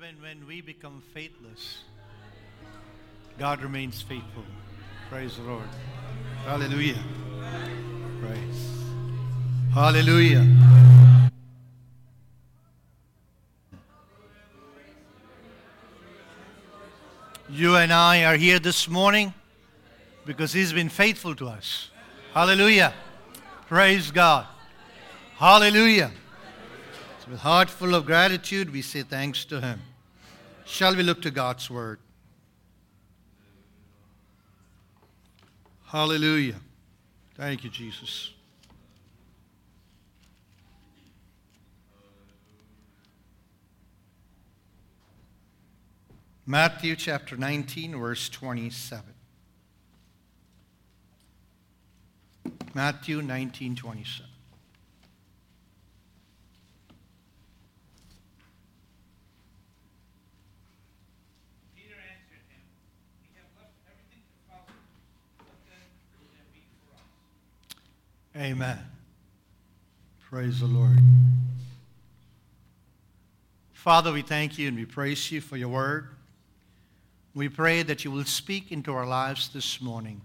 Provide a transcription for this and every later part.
Even when we become faithless, God remains faithful. Praise the Lord. Hallelujah. Praise. Hallelujah. You and I are here this morning because He's been faithful to us. Hallelujah. Praise God. Hallelujah. So with heart full of gratitude, we say thanks to Him. Shall we look to God's Word? Hallelujah. Thank you, Jesus. Matthew chapter 19, verse 27. Matthew 19, 27. Peter answered him, We have left everything to follow you. What then will there be for us? Amen. Praise the Lord. Father, we thank you and we praise you for your word. We pray that you will speak into our lives this morning.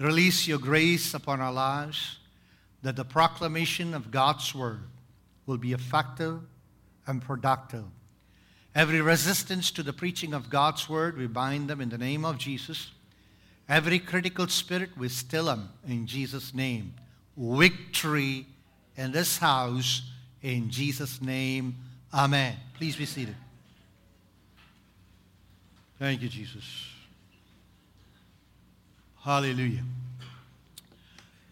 Release your grace upon our lives that the proclamation of God's word will be effective and productive. Every resistance to the preaching of God's word, we bind them in the name of Jesus. Every critical spirit, we still them in Jesus' name. Victory in this house in Jesus' name. Amen. Please be seated. Thank you, Jesus. Hallelujah.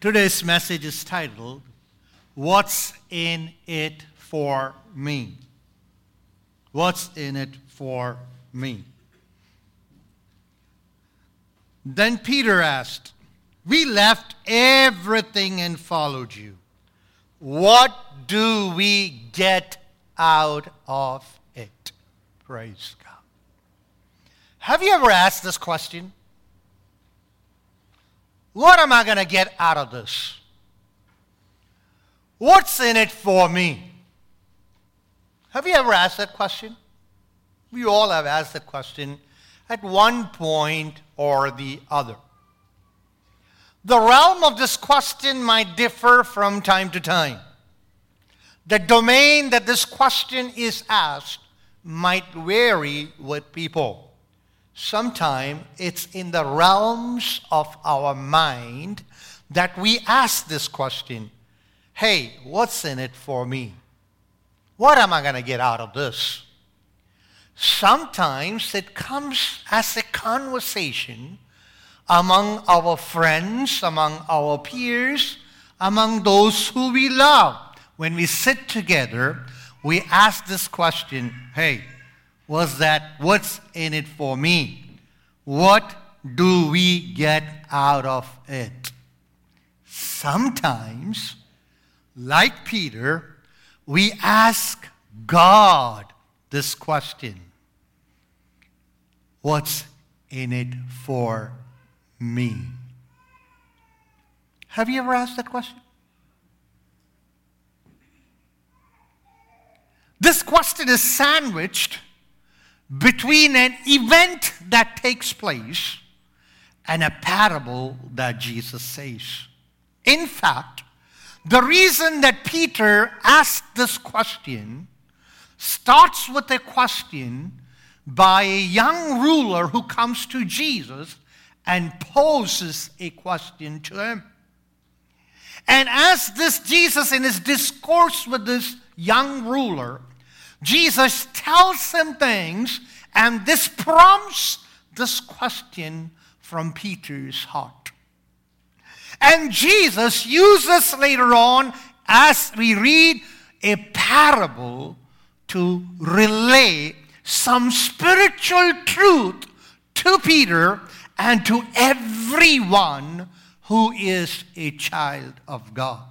Today's message is titled, What's in It for Me? What's in it for me? Then Peter asked, We left everything and followed you. What do we get out of it? Praise God. Have you ever asked this question? What am I going to get out of this? What's in it for me? Have you ever asked that question? We all have asked that question at one point or the other. The realm of this question might differ from time to time. The domain that this question is asked might vary with people. Sometimes it's in the realms of our mind that we ask this question Hey, what's in it for me? What am I going to get out of this? Sometimes it comes as a conversation among our friends, among our peers, among those who we love. When we sit together, we ask this question Hey, was that what's in it for me? What do we get out of it? Sometimes, like Peter, we ask God this question What's in it for me? Have you ever asked that question? This question is sandwiched between an event that takes place and a parable that Jesus says. In fact, the reason that Peter asked this question starts with a question by a young ruler who comes to Jesus and poses a question to him. And as this Jesus, in his discourse with this young ruler, Jesus tells him things, and this prompts this question from Peter's heart. And Jesus uses later on, as we read, a parable to relay some spiritual truth to Peter and to everyone who is a child of God.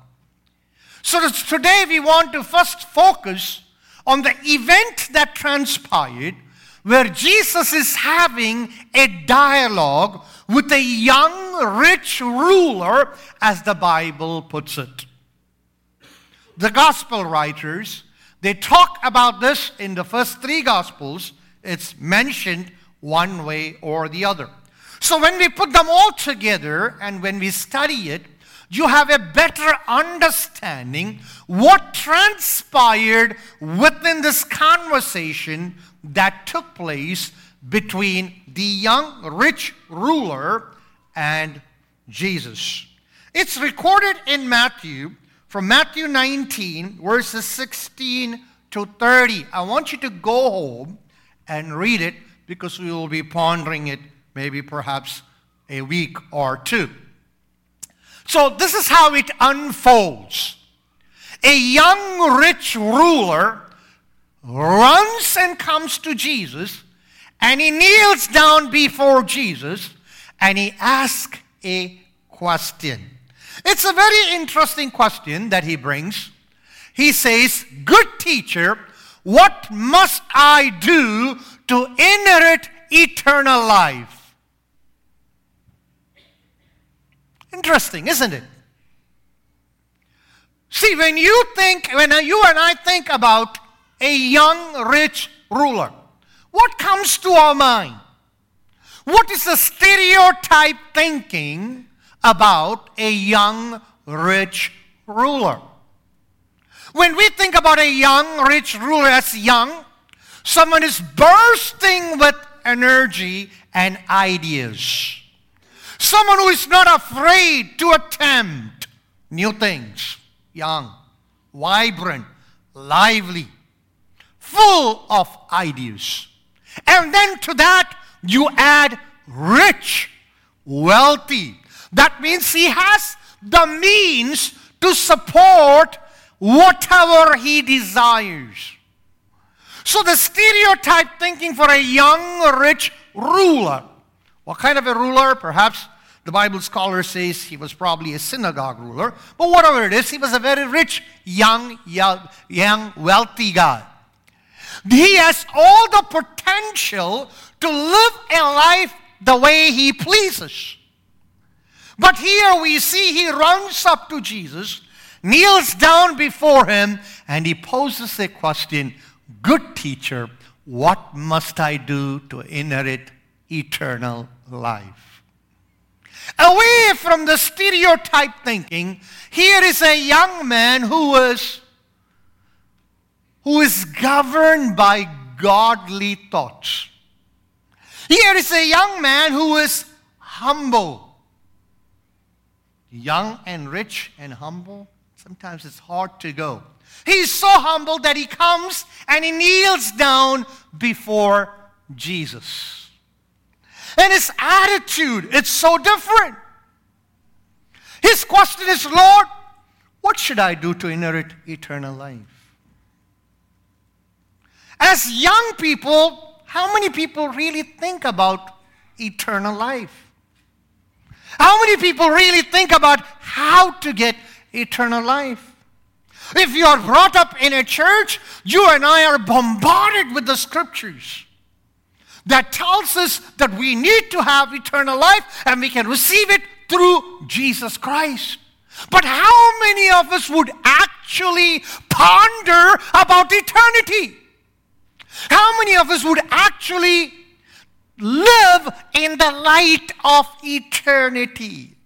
So today we want to first focus on the event that transpired where Jesus is having a dialogue with a young rich ruler, as the Bible puts it. The gospel writers, They talk about this in the first three Gospels. It's mentioned one way or the other. So when we put them all together and when we study it, you have a better understanding what transpired within this conversation that took place between the young rich ruler and Jesus. It's recorded in Matthew from Matthew 19, verses 16 to 30. I want you to go home and read it because we will be pondering it maybe perhaps a week or two. So, this is how it unfolds. A young rich ruler runs and comes to Jesus, and he kneels down before Jesus and he asks a question. It's a very interesting question that he brings. He says, Good teacher, what must I do to inherit eternal life? Interesting, isn't it? See, when you think, when you and I think about a young rich ruler, what comes to our mind? What is the stereotype thinking about a young rich ruler? When we think about a young rich ruler as young, someone is bursting with energy and ideas. Someone who is not afraid to attempt new things. Young, vibrant, lively, full of ideas. And then to that, you add rich, wealthy. That means he has the means to support whatever he desires. So the stereotype thinking for a young, rich ruler. What kind of a ruler? Perhaps the Bible scholar says he was probably a synagogue ruler. But whatever it is, he was a very rich, young, young, young wealthy guy. He has all the potential to live a life the way he pleases. But here we see he runs up to Jesus, kneels down before him, and he poses a question Good teacher, what must I do to inherit eternal life? Away from the stereotype thinking, here is a young man who is, who is governed by godly thoughts. Here is a young man who is humble. Young and rich and humble, sometimes it's hard to go. He's so humble that he comes and he kneels down before Jesus. And his attitude, it's so different. His question is, Lord, what should I do to inherit eternal life? As young people, how many people really think about eternal life? How many people really think about how to get eternal life? If you are brought up in a church, you and I are bombarded with the scriptures that tells us that we need to have eternal life and we can receive it through Jesus Christ. But how many of us would actually ponder about eternity? How many of us would actually live in the light of eternity?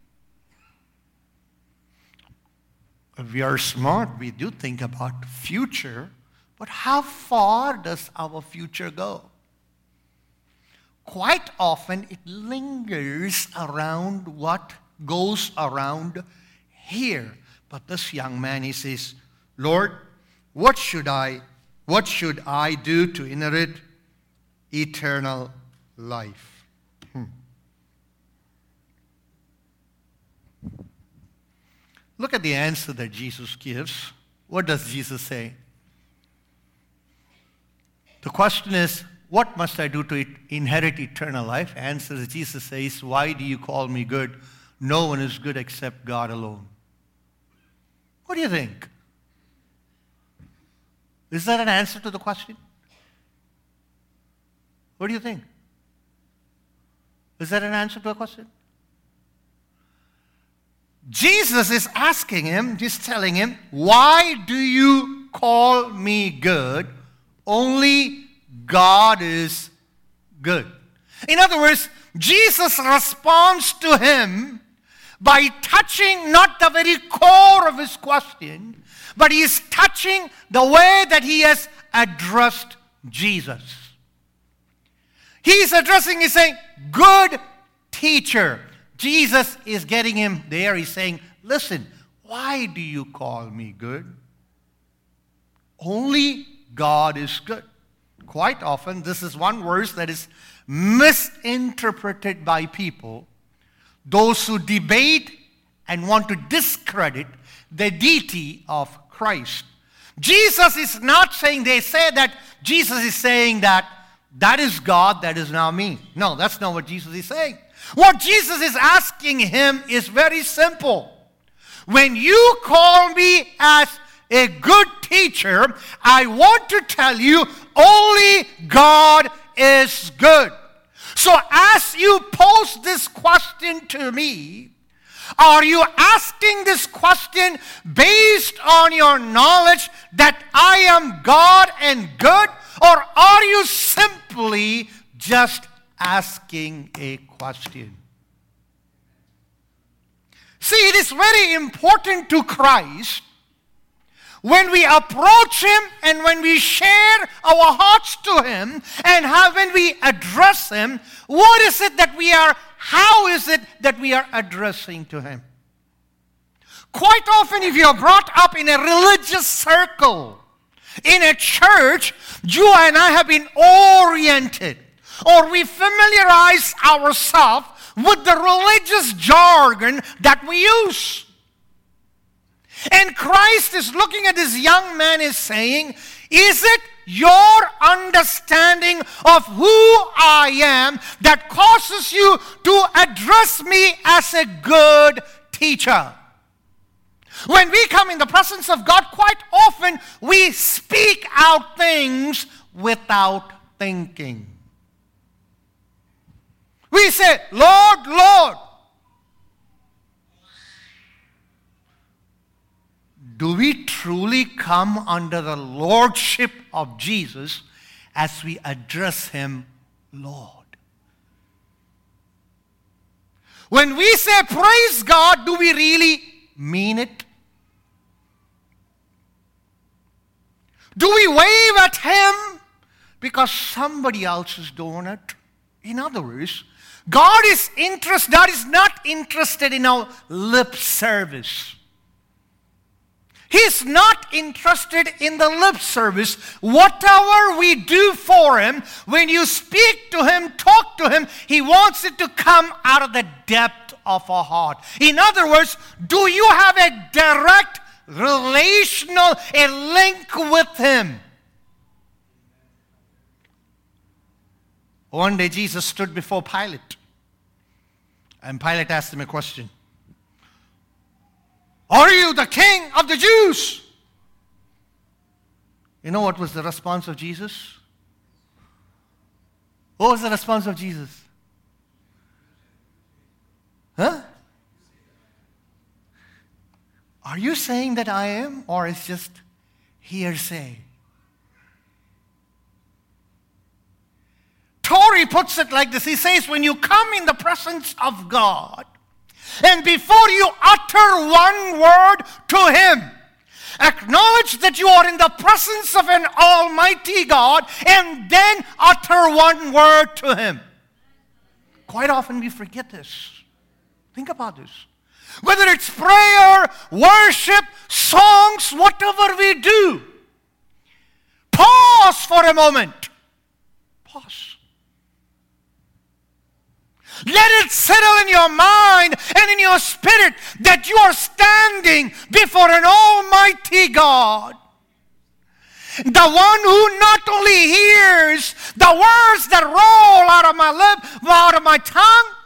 We are smart, we do think about future, but how far does our future go? Quite often it lingers around what goes around here. But this young man, he says, Lord, what should I, what should I do to inherit eternal life? Hmm. Look at the answer that Jesus gives. What does Jesus say? The question is, what must I do to inherit eternal life? Answer is Jesus says, Why do you call me good? No one is good except God alone. What do you think? Is that an answer to the question? What do you think? Is that an answer to a question? Jesus is asking him, just telling him, Why do you call me good? Only God is good. In other words, Jesus responds to him by touching not the very core of his question, but he is touching the way that he has addressed Jesus. He is addressing, he's saying, Good teacher. Jesus is getting him there. He's saying, Listen, why do you call me good? Only God is good. Quite often, this is one verse that is misinterpreted by people, those who debate and want to discredit the deity of Christ. Jesus is not saying, they say that Jesus is saying that that is God, that is now me. No, that's not what Jesus is saying. What Jesus is asking him is very simple. When you call me as a good teacher, I want to tell you only God is good. So as you pose this question to me, are you asking this question based on your knowledge that I am God and good? Or are you simply just asking a question? See, it is very important to Christ when we approach Him and when we share our hearts to Him and how when we address Him, what is it that we are, how is it that we are addressing to Him? Quite often, if you are brought up in a religious circle, in a church, you and I have been oriented or we familiarize ourselves with the religious jargon that we use. And Christ is looking at this young man is saying, is it your understanding of who I am that causes you to address me as a good teacher? When we come in the presence of God, quite often we speak out things without thinking. We say, Lord, Lord. Do we truly come under the lordship of Jesus as we address him, Lord? When we say praise God, do we really mean it? Do we wave at him because somebody else is doing it? In other words, God is interest, God is not interested in our lip service. He's not interested in the lip service. Whatever we do for Him, when you speak to Him, talk to Him, He wants it to come out of the depth of our heart. In other words, do you have a direct relational, a link with Him? One day Jesus stood before Pilate, and Pilate asked him a question Are you the king of the Jews? You know what was the response of Jesus? What was the response of Jesus? Huh? Are you saying that I am, or it's just hearsay? Torrey puts it like this. He says, when you come in the presence of God, and before you utter one word to Him, acknowledge that you are in the presence of an Almighty God, and then utter one word to Him. Quite often we forget this. Think about this. Whether it's prayer, worship, songs, whatever we do, pause for a moment. Pause. Let it settle in your mind and in your spirit that you are standing before an almighty God. The one who not only hears the words that roll out of my lip, out of my tongue,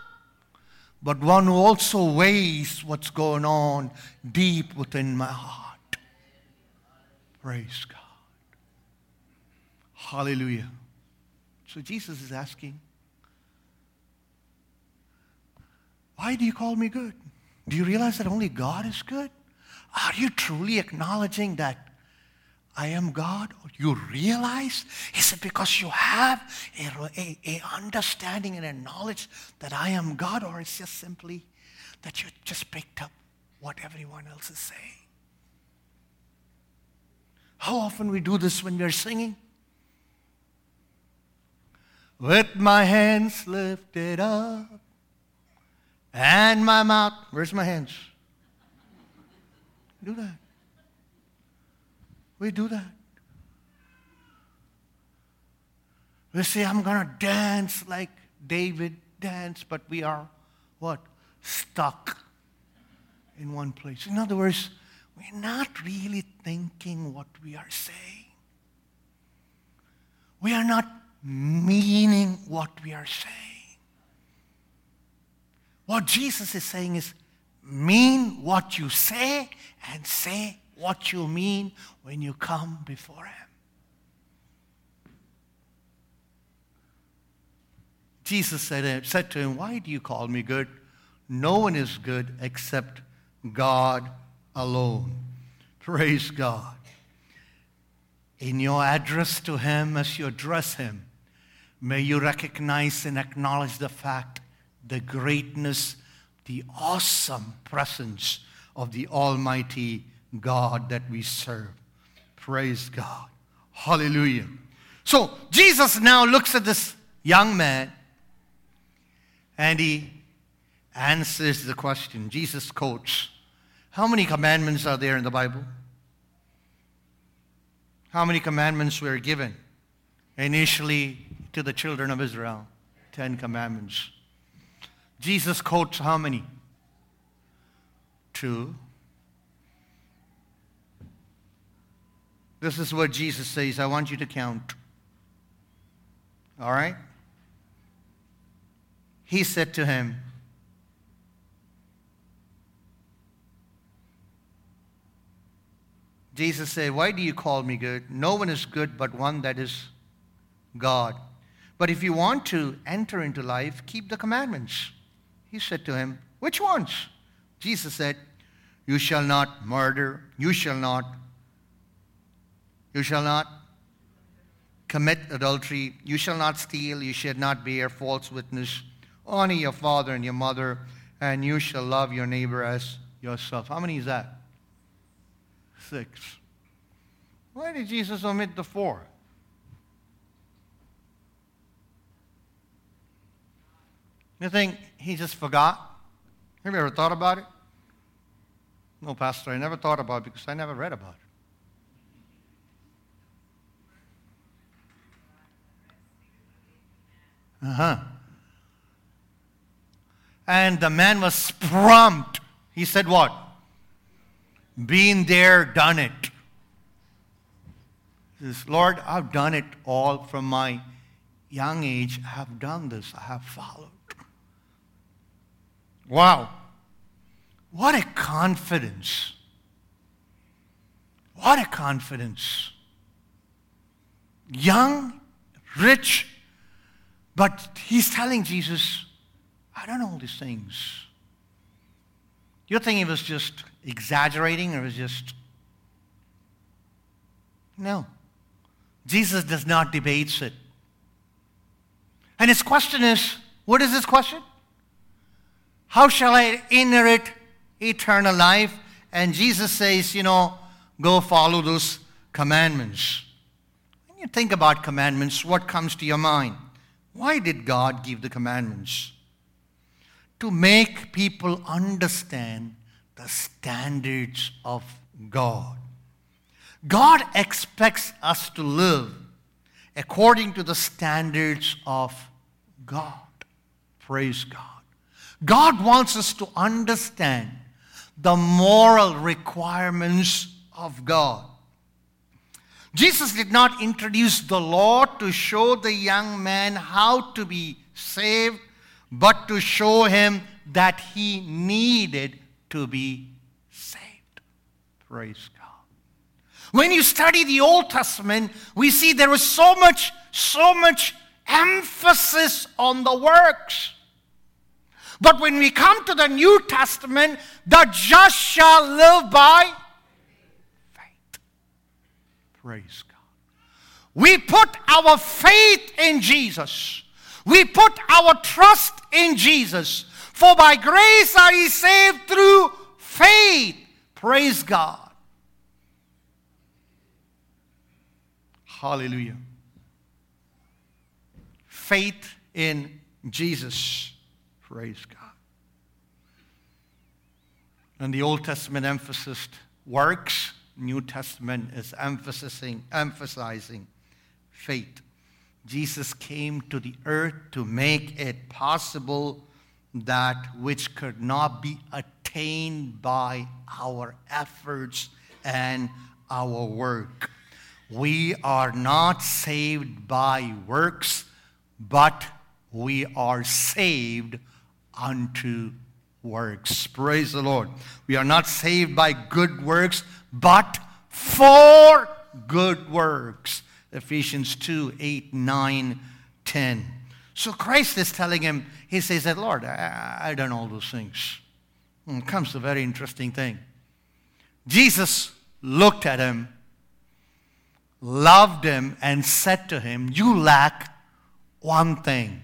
but one who also weighs what's going on deep within my heart. Praise God. Hallelujah. So Jesus is asking, Why do you call me good? Do you realize that only God is good? Are you truly acknowledging that I am God? You realize? Is it because you have a, a, a understanding and a knowledge that I am God, or it's just simply that you just picked up what everyone else is saying? How often we do this when we're singing? With my hands lifted up and my mouth, where's my hands? Do that. We do that. We say, I'm going to dance like David danced, but we are what? Stuck in one place. In other words, we're not really thinking what we are saying. We are not meaning what we are saying. What Jesus is saying is mean what you say and say what you mean when you come before Him. Jesus said, said to him, Why do you call me good? No one is good except God alone. Praise God. In your address to Him, as you address Him, may you recognize and acknowledge the fact, the greatness, the awesome presence of the Almighty God that we serve. Praise God. Hallelujah. So Jesus now looks at this young man and he answers the question. Jesus quotes How many commandments are there in the Bible? How many commandments were given initially to the children of Israel? Ten commandments. Jesus quotes how many? Two. This is what Jesus says. I want you to count. All right? He said to him, Jesus said, Why do you call me good? No one is good but one that is God. But if you want to enter into life, keep the commandments. He said to him, Which ones? Jesus said, You shall not murder, you shall not you shall not commit adultery. You shall not steal. You shall not bear false witness. Honor your father and your mother, and you shall love your neighbor as yourself. How many is that? Six. Why did Jesus omit the four? You think he just forgot? Have you ever thought about it? No, Pastor, I never thought about it because I never read about it. Uh huh. And the man was prompt. He said, What? Been there, done it. He says, Lord, I've done it all from my young age. I have done this, I have followed. Wow. What a confidence. What a confidence. Young, rich, but he's telling Jesus, I don't know all these things. You're thinking he was just exaggerating or was just. No. Jesus does not debate it. And his question is what is his question? How shall I inherit eternal life? And Jesus says, you know, go follow those commandments. When you think about commandments, what comes to your mind? Why did God give the commandments? To make people understand the standards of God. God expects us to live according to the standards of God. Praise God. God wants us to understand the moral requirements of God. Jesus did not introduce the law to show the young man how to be saved, but to show him that he needed to be saved. Praise God. When you study the Old Testament, we see there was so much, so much emphasis on the works. But when we come to the New Testament, the just shall live by Praise God. We put our faith in Jesus. We put our trust in Jesus. For by grace are ye saved through faith. Praise God. Hallelujah. Faith in Jesus. Praise God. And the Old Testament emphasized works, New Testament is emphasizing, emphasizing faith. Jesus came to the earth to make it possible that which could not be attained by our efforts and our work. We are not saved by works, but we are saved unto works. Praise the Lord. We are not saved by good works, but for good works. Ephesians 2 8, 9, 10. So Christ is telling him, he says that, Lord, I, I done all those things. And comes a very interesting thing. Jesus looked at him, loved him, and said to him, You lack one thing.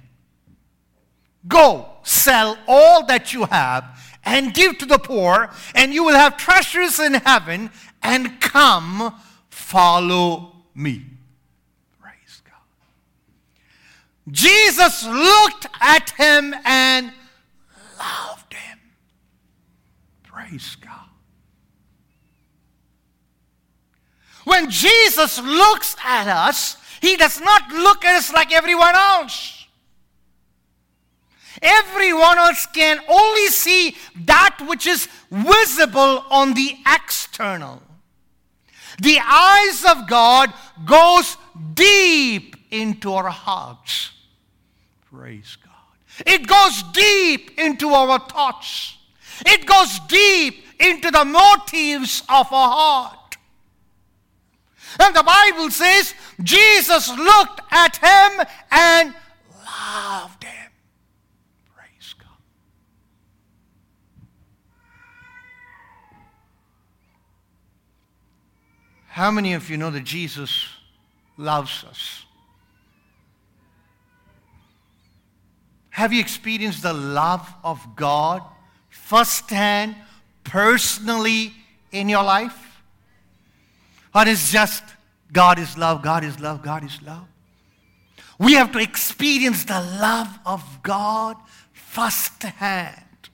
Go, sell all that you have and give to the poor, and you will have treasures in heaven, and come follow me. Praise God. Jesus looked at him and loved him. Praise God. When Jesus looks at us, he does not look at us like everyone else. Everyone else can only see that which is visible on the external. The eyes of God goes deep into our hearts. Praise God. It goes deep into our thoughts. It goes deep into the motives of our heart. And the Bible says Jesus looked at him and loved him. Praise God. How many of you know that Jesus loves us? Have you experienced the love of God firsthand, personally in your life? Or is just God is love, God is love, God is love? We have to experience the love of God firsthand.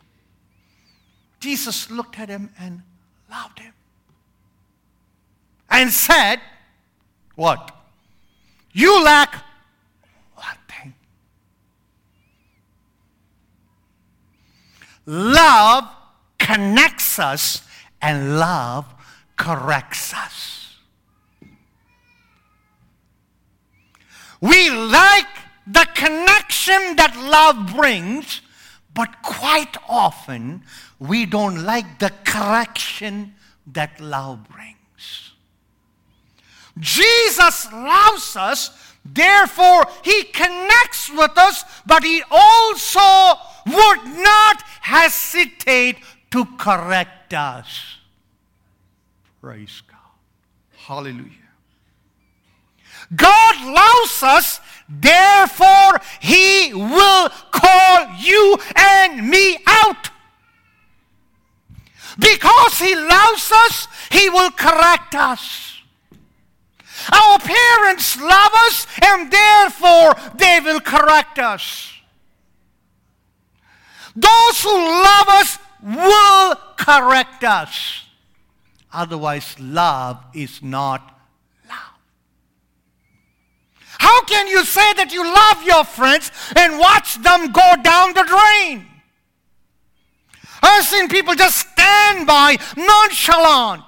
Jesus looked at him and loved him. And said, What? You lack one thing. Love connects us, and love corrects us. We like the connection that love brings, but quite often we don't like the correction that love brings. Jesus loves us, therefore he connects with us, but he also would not hesitate to correct us. Praise God. Hallelujah. God loves us, therefore, He will call you and me out. Because He loves us, He will correct us. Our parents love us, and therefore, they will correct us. Those who love us will correct us. Otherwise, love is not love. how can you say that you love your friends and watch them go down the drain? I've seen people just stand by nonchalant,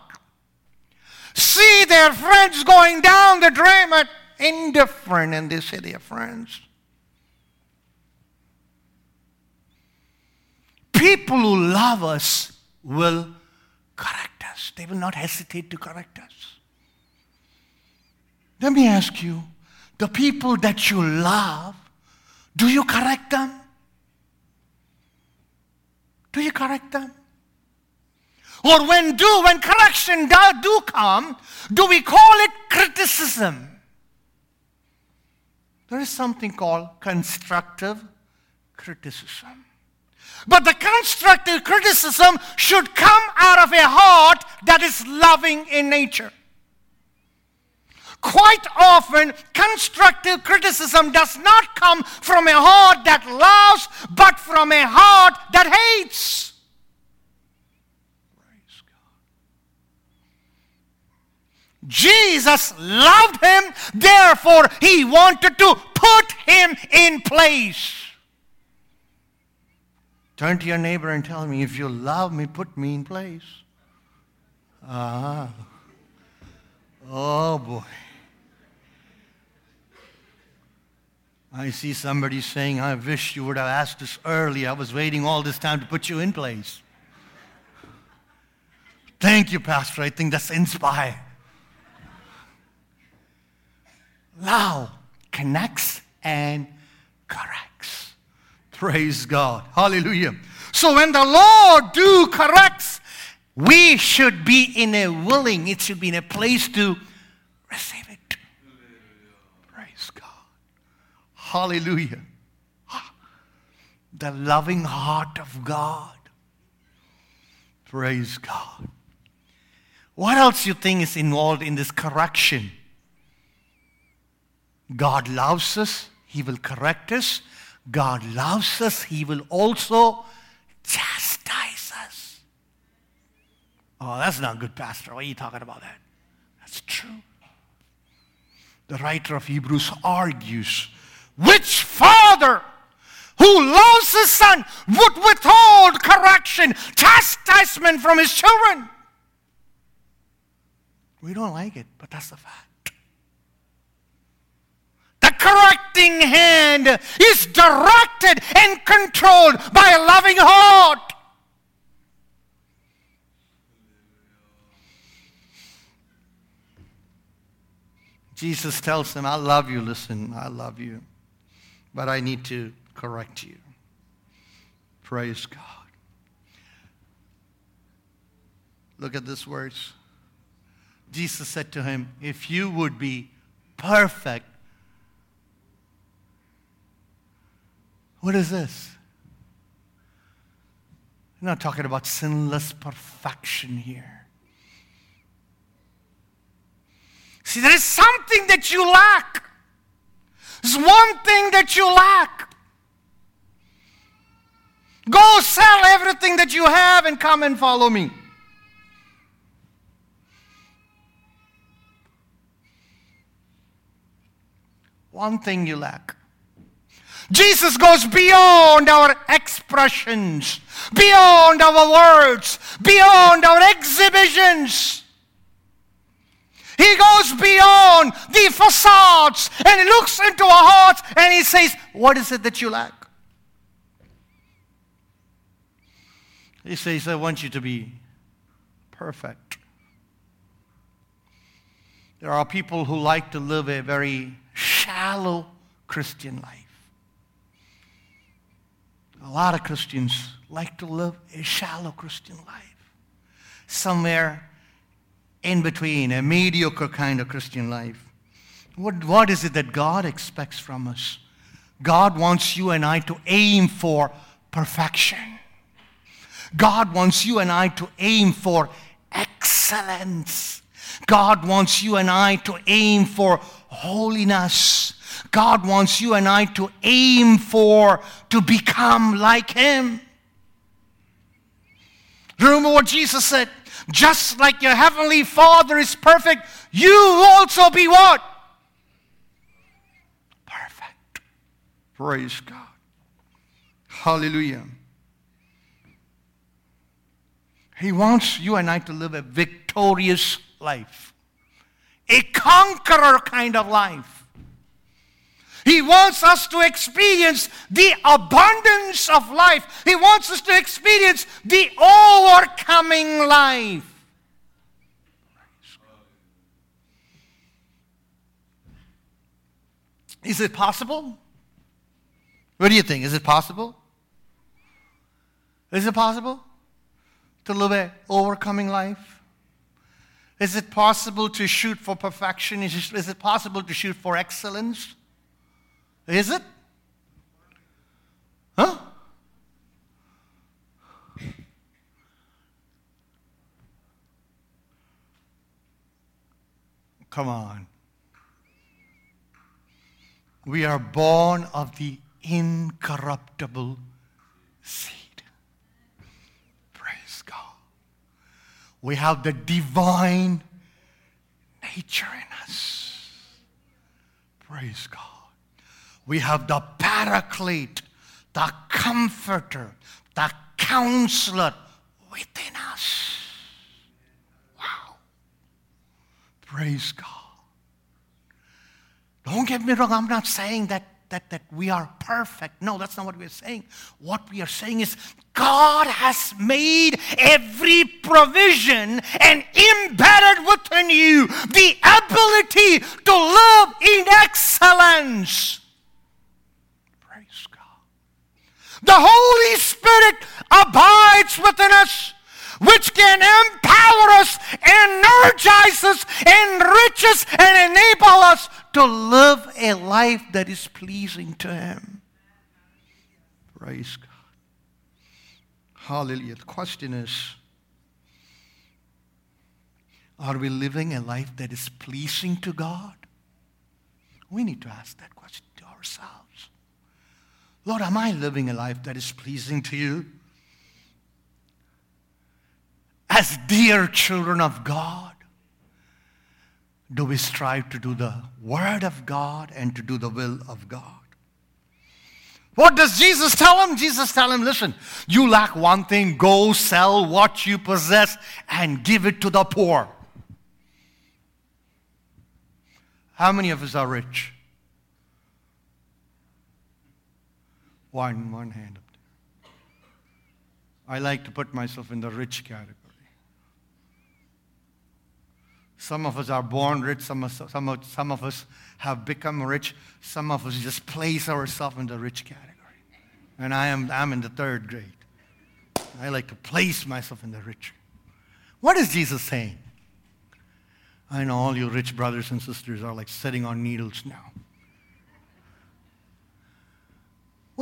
see their friends going down the drain, but indifferent, they say they are friends. People who love us will correct us, they will not hesitate to correct us. Let me ask you the people that you love, do you correct them? Do you correct them? Or when do, when correction do, do come, do we call it criticism. There is something called constructive criticism. But the constructive criticism should come out of a heart that is loving in nature. Quite often, constructive criticism does not come from a heart that loves, but from a heart that hates. Praise God. Jesus loved him, therefore, he wanted to put him in place. Turn to your neighbor and tell me, if you love me, put me in place. Ah. Oh boy. I see somebody saying, I wish you would have asked us early. I was waiting all this time to put you in place. Thank you, Pastor. I think that's inspired. Love connects and corrects. Praise God. Hallelujah. So when the Lord do corrects, we should be in a willing, it should be in a place to receive it. Praise God. Hallelujah. The loving heart of God. Praise God. What else you think is involved in this correction? God loves us, He will correct us. God loves us, He will also chastise us. Oh, that's not good, Pastor. Why are you talking about that? That's true. The writer of Hebrews argues which father who loves his son would withhold correction, chastisement from his children? We don't like it, but that's the fact. Correcting hand is directed and controlled by a loving heart. Jesus tells them, I love you, listen, I love you, but I need to correct you. Praise God. Look at this words. Jesus said to him, If you would be perfect, what is this? I'm not talking about sinless perfection here. See, there is something that you lack. There's one thing that you lack. Go sell everything that you have and come and follow me. One thing you lack. Jesus goes beyond our expressions, beyond our words, beyond our exhibitions. He goes beyond the facades and he looks into our hearts and he says, What is it that you lack? He says, I want you to be perfect. There are people who like to live a very shallow Christian life. A lot of Christians like to live a shallow Christian life. Somewhere in between, a mediocre kind of Christian life. What, what is it that God expects from us? God wants you and I to aim for perfection. God wants you and I to aim for excellence. God wants you and I to aim for holiness. God wants you and I to aim for to become like Him. Remember what Jesus said? Just like your heavenly Father is perfect, you also be what? Perfect. Praise God. Hallelujah. He wants you and I to live a victorious life, a conqueror kind of life. He wants us to experience the abundance of life. He wants us to experience the overcoming life. Is it possible? What do you think? Is it possible? Is it possible to live an overcoming life? Is it possible to shoot for perfection? Is it, possible to shoot for excellence? Is it? Huh? Come on. We are born of the incorruptible seed. Praise God. We have the divine nature in us. Praise God. We have the paraclete, the comforter, the counselor within us. Wow. Praise God. Don't get me wrong, I'm not saying that, that, that we are perfect. No, that's not what we're saying. What we are saying is God has made every provision and embedded within you the ability to live in excellence. Praise God. The Holy Spirit abides within us which can empower us, energize us, enrich us, and enable us to live a life that is pleasing to Him. Praise God. Hallelujah. The question is Are we living a life that is pleasing to God? We need to ask that question to ourselves. Lord, am I living a life that is pleasing to you? as dear children of God, do we strive to do the Word of God and to do the will of God? What does Jesus tell him? Jesus tell him, listen, you lack one thing, go sell what you possess and give it to the poor. How many of us are rich? One, one hand up there. I like to put myself in the rich category. Some of us are born rich, some of, some, of, some of us have become rich, some of us just place ourselves in the rich category. And I am I'm in the third grade. I like to place myself in the rich. What is Jesus saying? I know all you rich brothers and sisters are like sitting on needles now.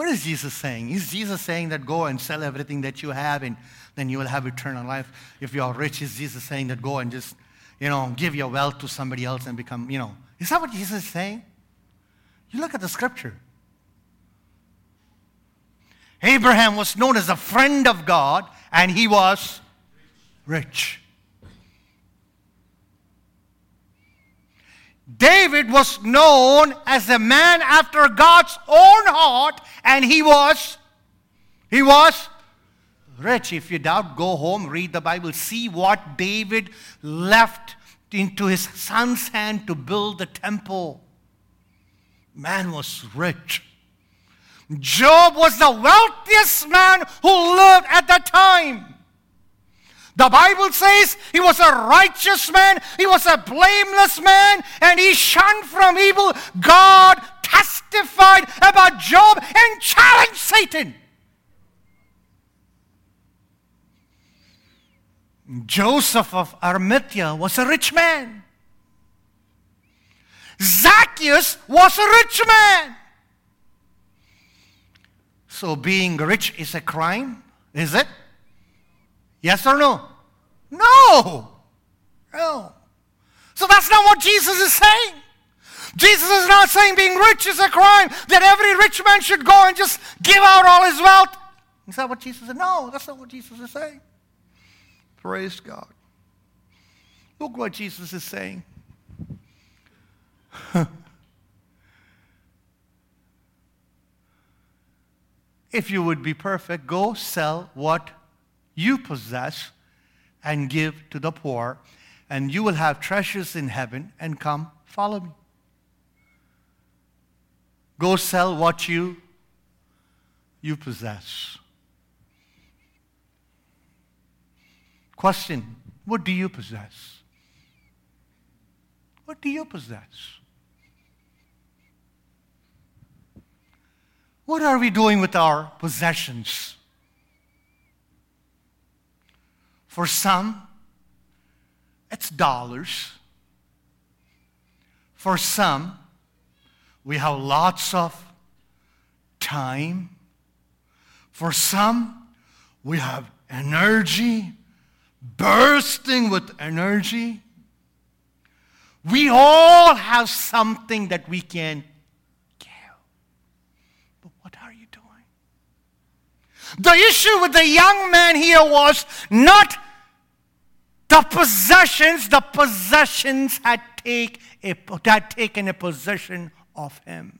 What is Jesus saying? Is Jesus saying that go and sell everything that you have and then you will have eternal life? If you are rich, is Jesus saying that go and just you know, give your wealth to somebody else and become, you know. Is that what Jesus is saying? You look at the scripture. Abraham was known as a friend of God, and he was rich. David was known as a man after God's own heart, and he was, he was rich. If you doubt, go home, read the Bible, see what David left into his son's hand to build the temple. Man was rich. Job was the wealthiest man who lived at that time. The Bible says he was a righteous man, he was a blameless man, and he shunned from evil. God testified about Job and challenged Satan. Joseph of Arimathea was a rich man. Zacchaeus was a rich man. So being rich is a crime, is it? Yes or no? No. No. So that's not what Jesus is saying. Jesus is not saying being rich is a crime, that every rich man should go and just give out all his wealth. Is that what Jesus said? No, that's not what Jesus is saying. Praise God. Look what Jesus is saying. if you would be perfect, go sell what you possess and give to the poor, and you will have treasures in heaven, and come follow me. Go sell what you, you possess. Question What do you possess? What do you possess? What are we doing with our possessions? For some, it's dollars. For some, we have lots of time. For some, we have energy, bursting with energy. We all have something that we can give. But what are you doing? The issue with the young man here was not the possessions, the possessions had, take a, had taken a possession of him.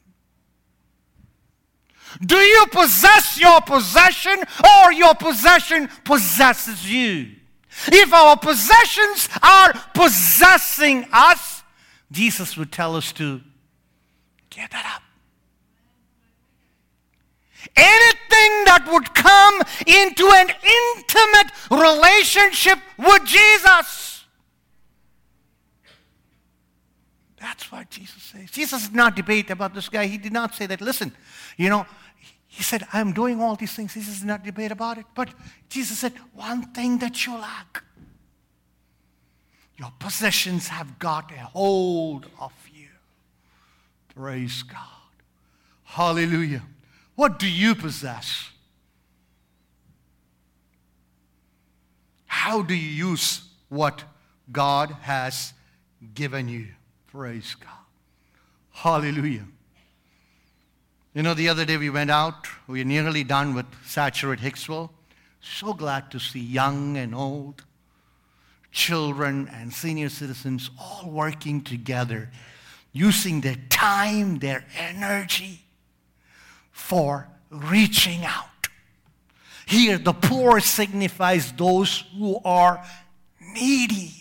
Do you possess your possession or your possession possesses you? If our possessions are possessing us, Jesus would tell us to get that up. Anything that would come into an intimate relationship with Jesus. That's what Jesus says. Jesus did not debate about this guy. He did not say that, listen, you know, he said, I'm doing all these things. Jesus did not debate about it. But Jesus said, one thing that you lack. Your possessions have got a hold of you. Praise God. Hallelujah. What do you possess? How do you use what God has given you? Praise God. Hallelujah. You know, the other day we went out. We are nearly done with Saturate Hicksville. So glad to see young and old, children and senior citizens all working together, using their time, their energy for reaching out. Here, the poor signifies those who are needy.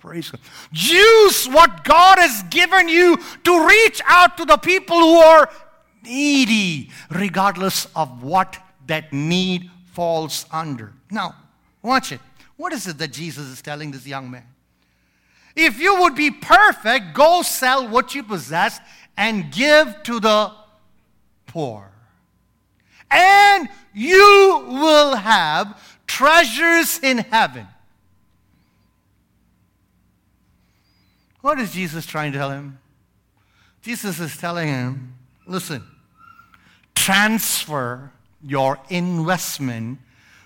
Praise God. Use what God has given you to reach out to the people who are needy, regardless of what that need falls under. Now, watch it. What is it that Jesus is telling this young man? If you would be perfect, go sell what you possess and give to the poor. And you will have treasures in heaven. What is Jesus trying to tell him? Jesus is telling him, listen, transfer your investment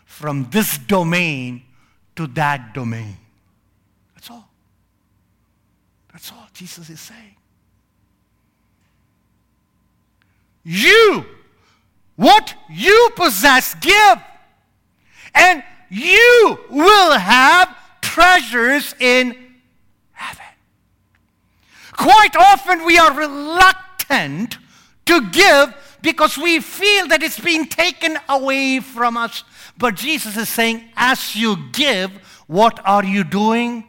from this domain to that domain. That's all. That's all Jesus is saying. You, what you possess, give. And you will have treasures in heaven. Quite often we are reluctant to give because we feel that it's being taken away from us. But Jesus is saying, as you give, what are you doing?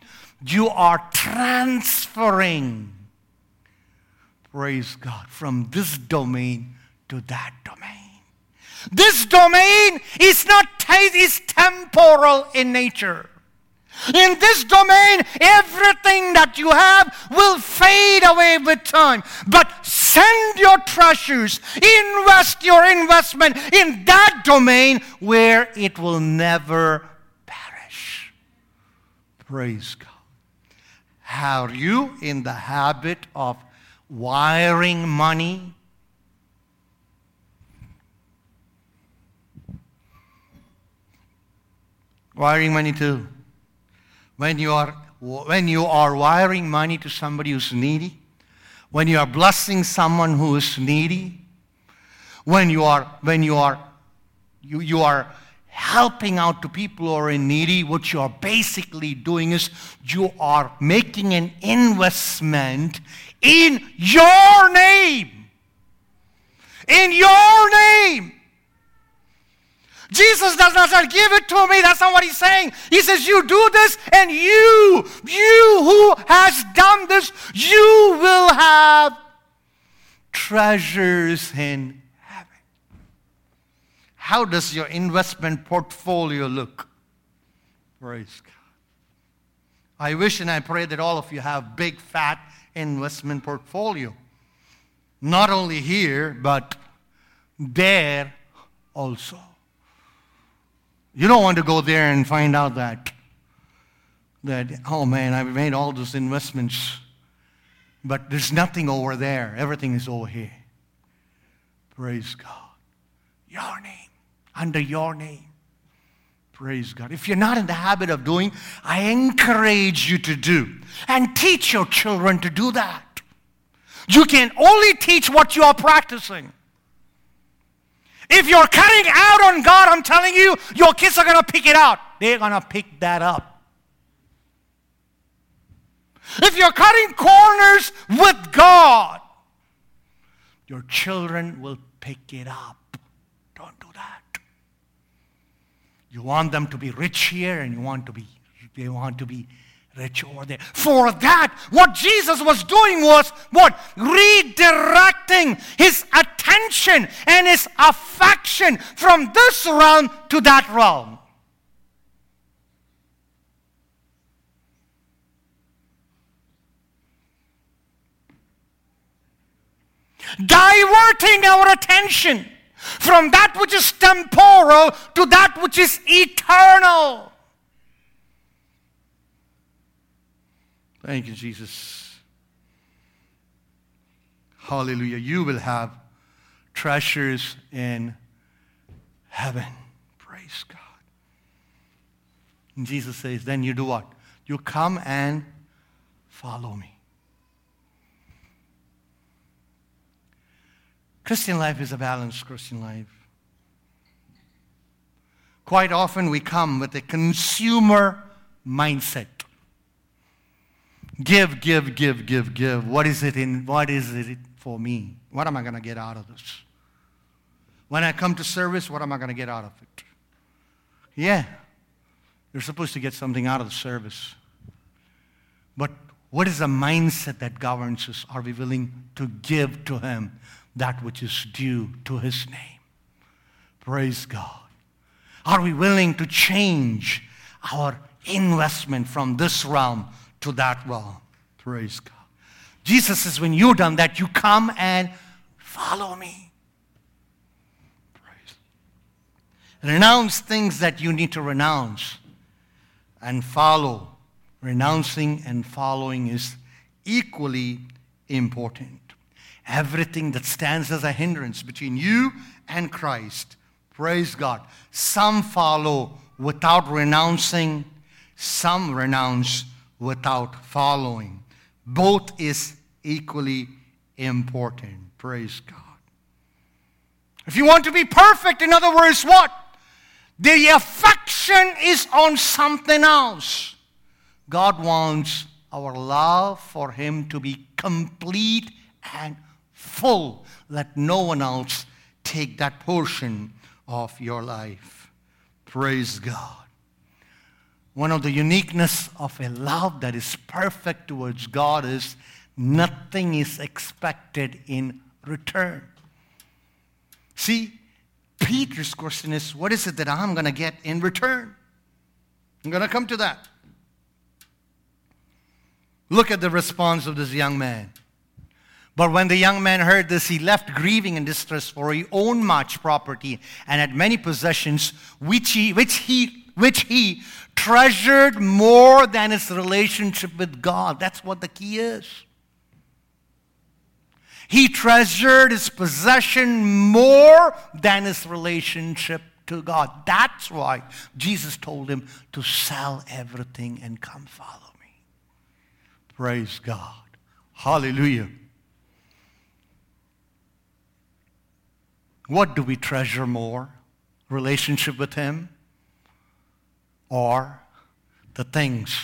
You are transferring, praise God, from this domain to that domain. This domain is not is temporal in nature. In this domain, everything that you have will fade away with time. But send your treasures, invest your investment in that domain where it will never perish. Praise God. Are you in the habit of wiring money? Wiring money too when you are when you are wiring money to somebody who's needy, when you are blessing someone who is needy, when you are when you are you, you are helping out to people who are in needy, what you are basically doing is you are making an investment in your name. In your name. Jesus does not say, give it to me. That's not what he's saying. He says, you do this and you, you who has done this, you will have treasures in. How does your investment portfolio look? Praise God. I wish and I pray that all of you have big, fat investment portfolio. Not only here, but there also. You don't want to go there and find out that that, oh man, I've made all those investments, but there's nothing over there. Everything is over here. Praise God. Your name, under your name. Praise God. If you're not in the habit of doing, I encourage you to do and teach your children to do that. You can only teach what you are practicing. If you're cutting out on God, I'm telling you, your kids are going to pick it out. They're going to pick that up. If you're cutting corners with God, your children will pick it up. Don't do that. You want them to be rich here and you want to be they want to be rich over there. For that, what Jesus was doing was what? Redirecting his attention and his affection from this realm to that realm. Diverting our attention from that which is temporal to that which is eternal. Thank you, Jesus. Hallelujah. You will have treasures in heaven. Praise God. And Jesus says, then you do what? You come and follow me. Christian life is a balanced Christian life. Quite often we come with a consumer mindset. Give, give, give, give, give. What is it in what is it for me? What am I going to get out of this? When I come to service, what am I going to get out of it? Yeah. You're supposed to get something out of the service. But what is the mindset that governs us? Are we willing to give to him that which is due to his name? Praise God. Are we willing to change our investment from this realm to that realm. Praise God. Jesus says, when you've done that, you come and follow me. Praise. Renounce things that you need to renounce and follow. Renouncing and following is equally important. Everything that stands as a hindrance between you and Christ, praise God. Some follow without renouncing, some renounce without following. Both is equally important. Praise God. If you want to be perfect, in other words, what? The affection is on something else. God wants our love for Him to be complete and full. Let no one else take that portion of your life. Praise God. One of the uniqueness of a love that is perfect towards God is nothing is expected in return. See, Peter's question is, what is it that I'm going to get in return? I'm going to come to that. Look at the response of this young man. But when the young man heard this, he left grieving and distress, for he owned much property and had many possessions, which he, which he, which he treasured more than his relationship with God. That's what the key is. He treasured his possession more than his relationship to God. That's why Jesus told him to sell everything and come follow me. Praise God. Hallelujah. What do we treasure more? Relationship with him or the things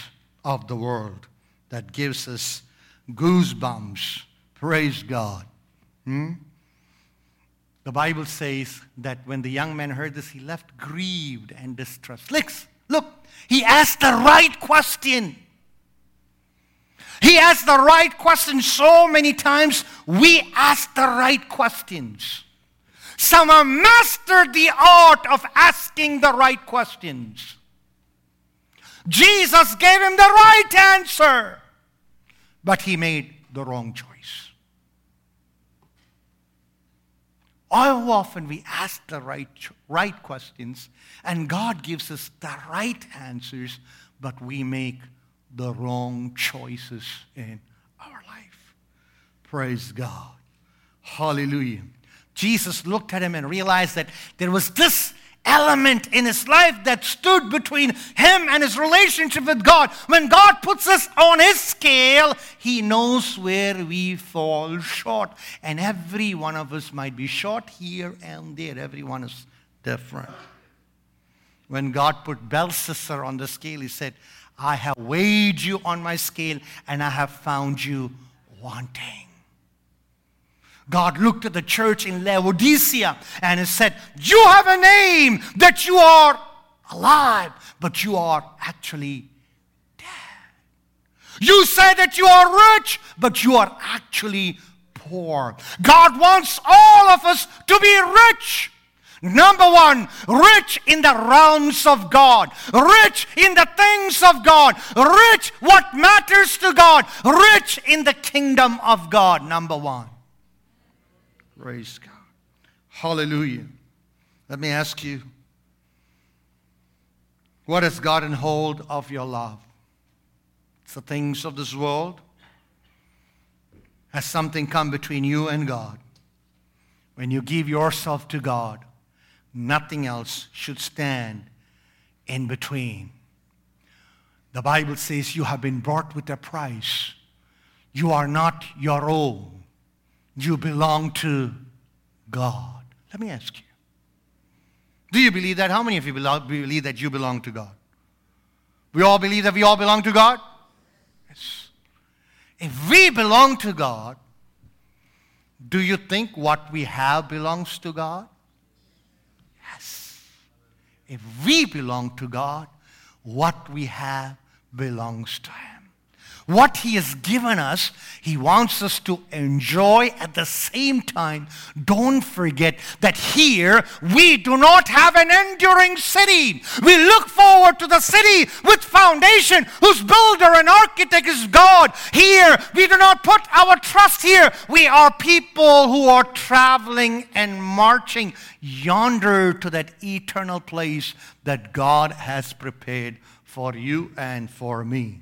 of the world that gives us goosebumps. Praise God. Hmm? The Bible says that when the young man heard this, he left grieved and distressed. Look, look, he asked the right question. He asked the right question so many times, we ask the right questions. Some have mastered the art of asking the right questions. Jesus gave him the right answer, but he made the wrong choice. How often we ask the right, right questions and God gives us the right answers, but we make the wrong choices in our life. Praise God. Hallelujah. Jesus looked at him and realized that there was this element in his life that stood between him and his relationship with God. When God puts us on his scale, he knows where we fall short. And every one of us might be short here and there. Everyone is different. When God put Belshazzar on the scale, he said, I have weighed you on my scale and I have found you wanting. God looked at the church in Laodicea and he said, You have a name that you are alive, but you are actually dead. You say that you are rich, but you are actually poor. God wants all of us to be rich. Number one, rich in the realms of God, rich in the things of God, rich what matters to God, rich in the kingdom of God. Number one. Praise God. Hallelujah. Let me ask you what has gotten hold of your love? It's the things of this world. Has something come between you and God? When you give yourself to God, nothing else should stand in between. The Bible says you have been bought with a price. You are not your own. You belong to God. Let me ask you. Do you believe that? How many of you believe that you belong to God? We all believe that we all belong to God? Yes. If we belong to God, do you think what we have belongs to God? Yes. If we belong to God, what we have belongs to Him. What He has given us, He wants us to enjoy at the same time. Don't forget that here we do not have an enduring city. We look forward to the city with foundation, whose builder and architect is God. Here we do not put our trust here. We are people who are traveling and marching yonder to that eternal place that God has prepared for you and for me.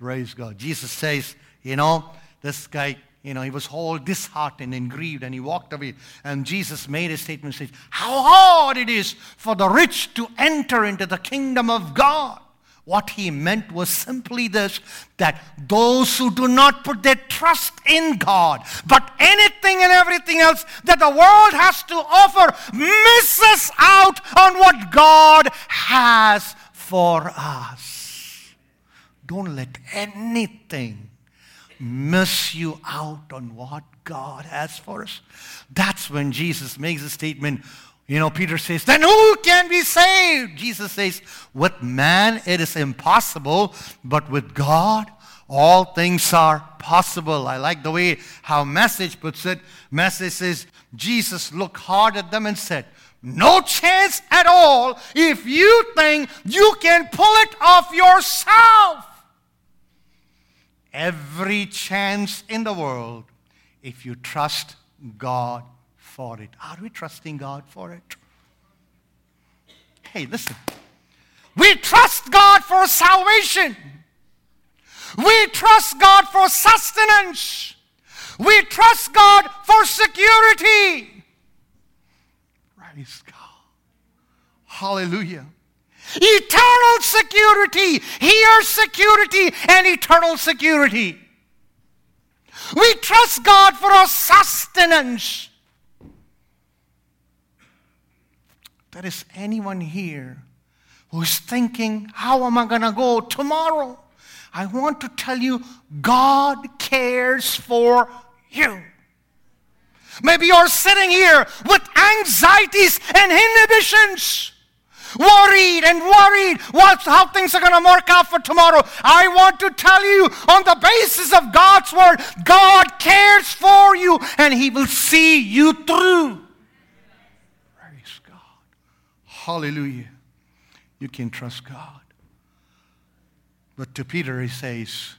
Praise God. Jesus says, you know, this guy, you know, he was all disheartened and grieved and he walked away. And Jesus made a statement, says, how hard it is for the rich to enter into the kingdom of God. What he meant was simply this that those who do not put their trust in God, but anything and everything else that the world has to offer, misses out on what God has for us. Don't let anything miss you out on what God has for us. That's when Jesus makes a statement. You know, Peter says, Then who can be saved? Jesus says, With man it is impossible, but with God all things are possible. I like the way how message puts it. Message says, Jesus looked hard at them and said, no chance at all if you think you can pull it off yourself every chance in the world if you trust God for it. Are we trusting God for it? Hey, listen. We trust God for salvation. We trust God for sustenance. We trust God for security. Praise God. Hallelujah eternal security, here security, and eternal security. We trust God for our sustenance. There is anyone here who is thinking, How am I going to go tomorrow? I want to tell you, God cares for you. Maybe you're sitting here with anxieties and inhibitions worried and worried what, how things are going to work out for tomorrow. I want to tell you on the basis of God's word, God cares for you and He will see you through. Praise God. Hallelujah. You can trust God. But to Peter, he says,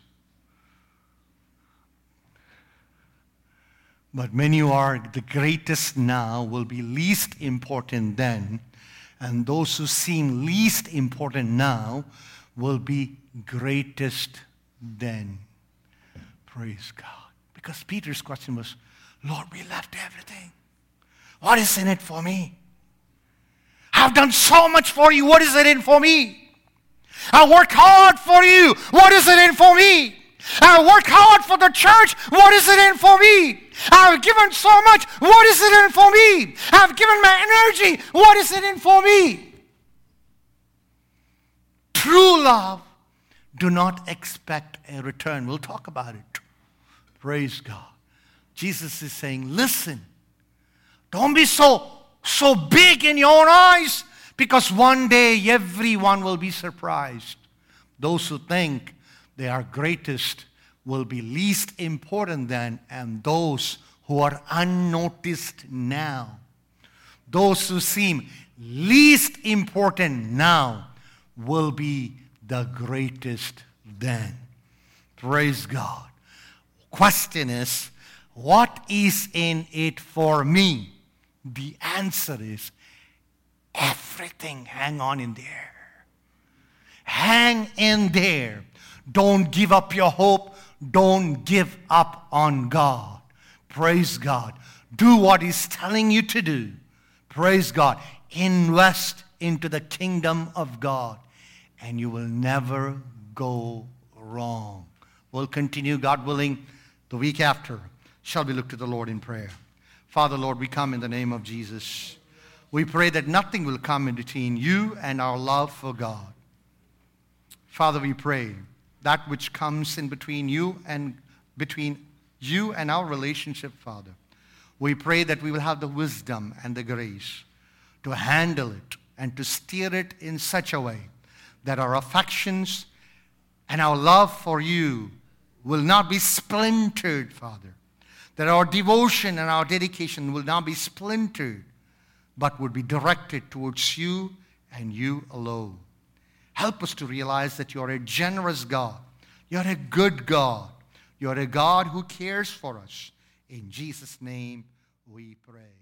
But many who are the greatest now will be least important then and those who seem least important now will be greatest then. Praise God. Because Peter's question was, Lord, we left everything. What is in it for me? I've done so much for you. What is it in for me? I worked hard for you. What is it in for me? I worked hard for the church. What is it in for me? I've given so much. What is it in for me? I've given my energy. What is it in for me? True love do not expect a return. We'll talk about it. Praise God. Jesus is saying, listen, don't be so, so big in your own eyes because one day everyone will be surprised. Those who think they are greatest will be least important then, and those who are unnoticed now, those who seem least important now, will be the greatest then. Praise God. Question is, what is in it for me? The answer is everything. Hang on in there. Hang in there. Don't give up your hope. Don't give up on God. Praise God. Do what He's telling you to do. Praise God. Invest into the kingdom of God, and you will never go wrong. We'll continue, God willing, the week after. Shall we look to the Lord in prayer? Father, Lord, we come in the name of Jesus. We pray that nothing will come in between you and our love for God. Father, we pray that which comes in between you and between you and our relationship, Father. We pray that we will have the wisdom and the grace to handle it and to steer it in such a way that our affections and our love for you will not be splintered, Father. That our devotion and our dedication will not be splintered, but would be directed towards you and you alone. Help us to realize that you're a generous God. You're a good God. You're a God who cares for us. In Jesus' name we pray.